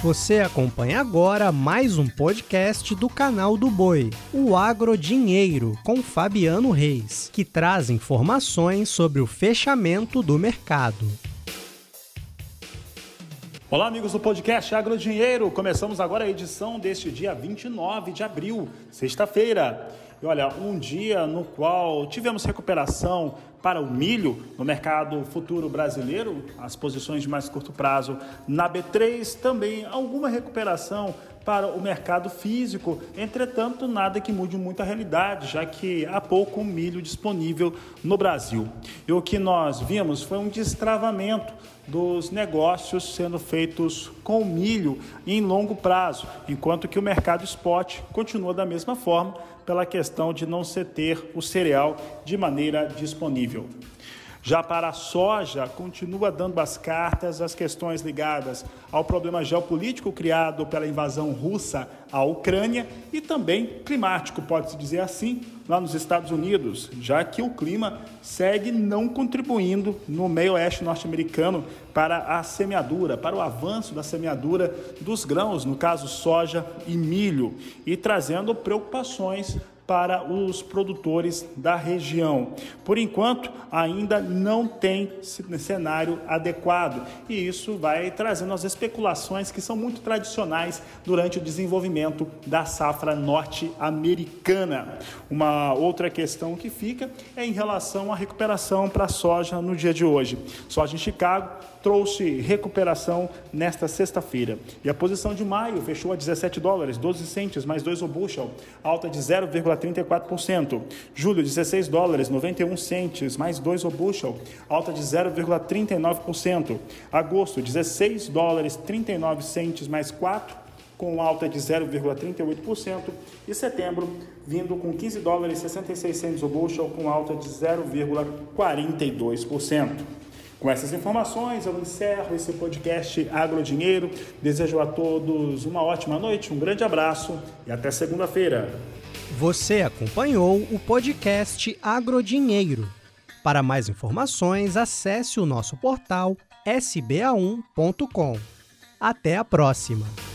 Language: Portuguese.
Você acompanha agora mais um podcast do canal do Boi, o Agro Dinheiro, com Fabiano Reis, que traz informações sobre o fechamento do mercado. Olá, amigos do podcast Agro Dinheiro. Começamos agora a edição deste dia 29 de abril, sexta-feira. E olha, um dia no qual tivemos recuperação para o milho no mercado futuro brasileiro, as posições de mais curto prazo na B3, também alguma recuperação para o mercado físico. Entretanto, nada que mude muito a realidade, já que há pouco milho disponível no Brasil. E o que nós vimos foi um destravamento dos negócios sendo feitos com milho em longo prazo, enquanto que o mercado spot continua da mesma forma pela questão de não se ter o cereal de maneira disponível. Já para a soja, continua dando as cartas as questões ligadas ao problema geopolítico criado pela invasão russa à Ucrânia e também climático, pode-se dizer assim, lá nos Estados Unidos, já que o clima segue não contribuindo no meio oeste norte-americano para a semeadura, para o avanço da semeadura dos grãos, no caso soja e milho, e trazendo preocupações para os produtores da região. Por enquanto, ainda não tem cenário adequado e isso vai trazendo as especulações que são muito tradicionais durante o desenvolvimento da safra norte-americana. Uma outra questão que fica é em relação à recuperação para a soja no dia de hoje. Soja em Chicago trouxe recuperação nesta sexta-feira. E a posição de maio fechou a 17 dólares, 12 centes mais 2 o bushel, alta de 0,34%. Julho, 16 dólares, 91 centes mais 2 o bushel, alta de 0,39%. Agosto, 16 dólares, 39 centes mais 4 com alta de 0,38%, e setembro vindo com 15 dólares 66 centes o bushel, com alta de 0,42%. Com essas informações, eu encerro esse podcast Agro Dinheiro. Desejo a todos uma ótima noite, um grande abraço e até segunda-feira. Você acompanhou o podcast Agro Dinheiro. Para mais informações, acesse o nosso portal sba1.com. Até a próxima!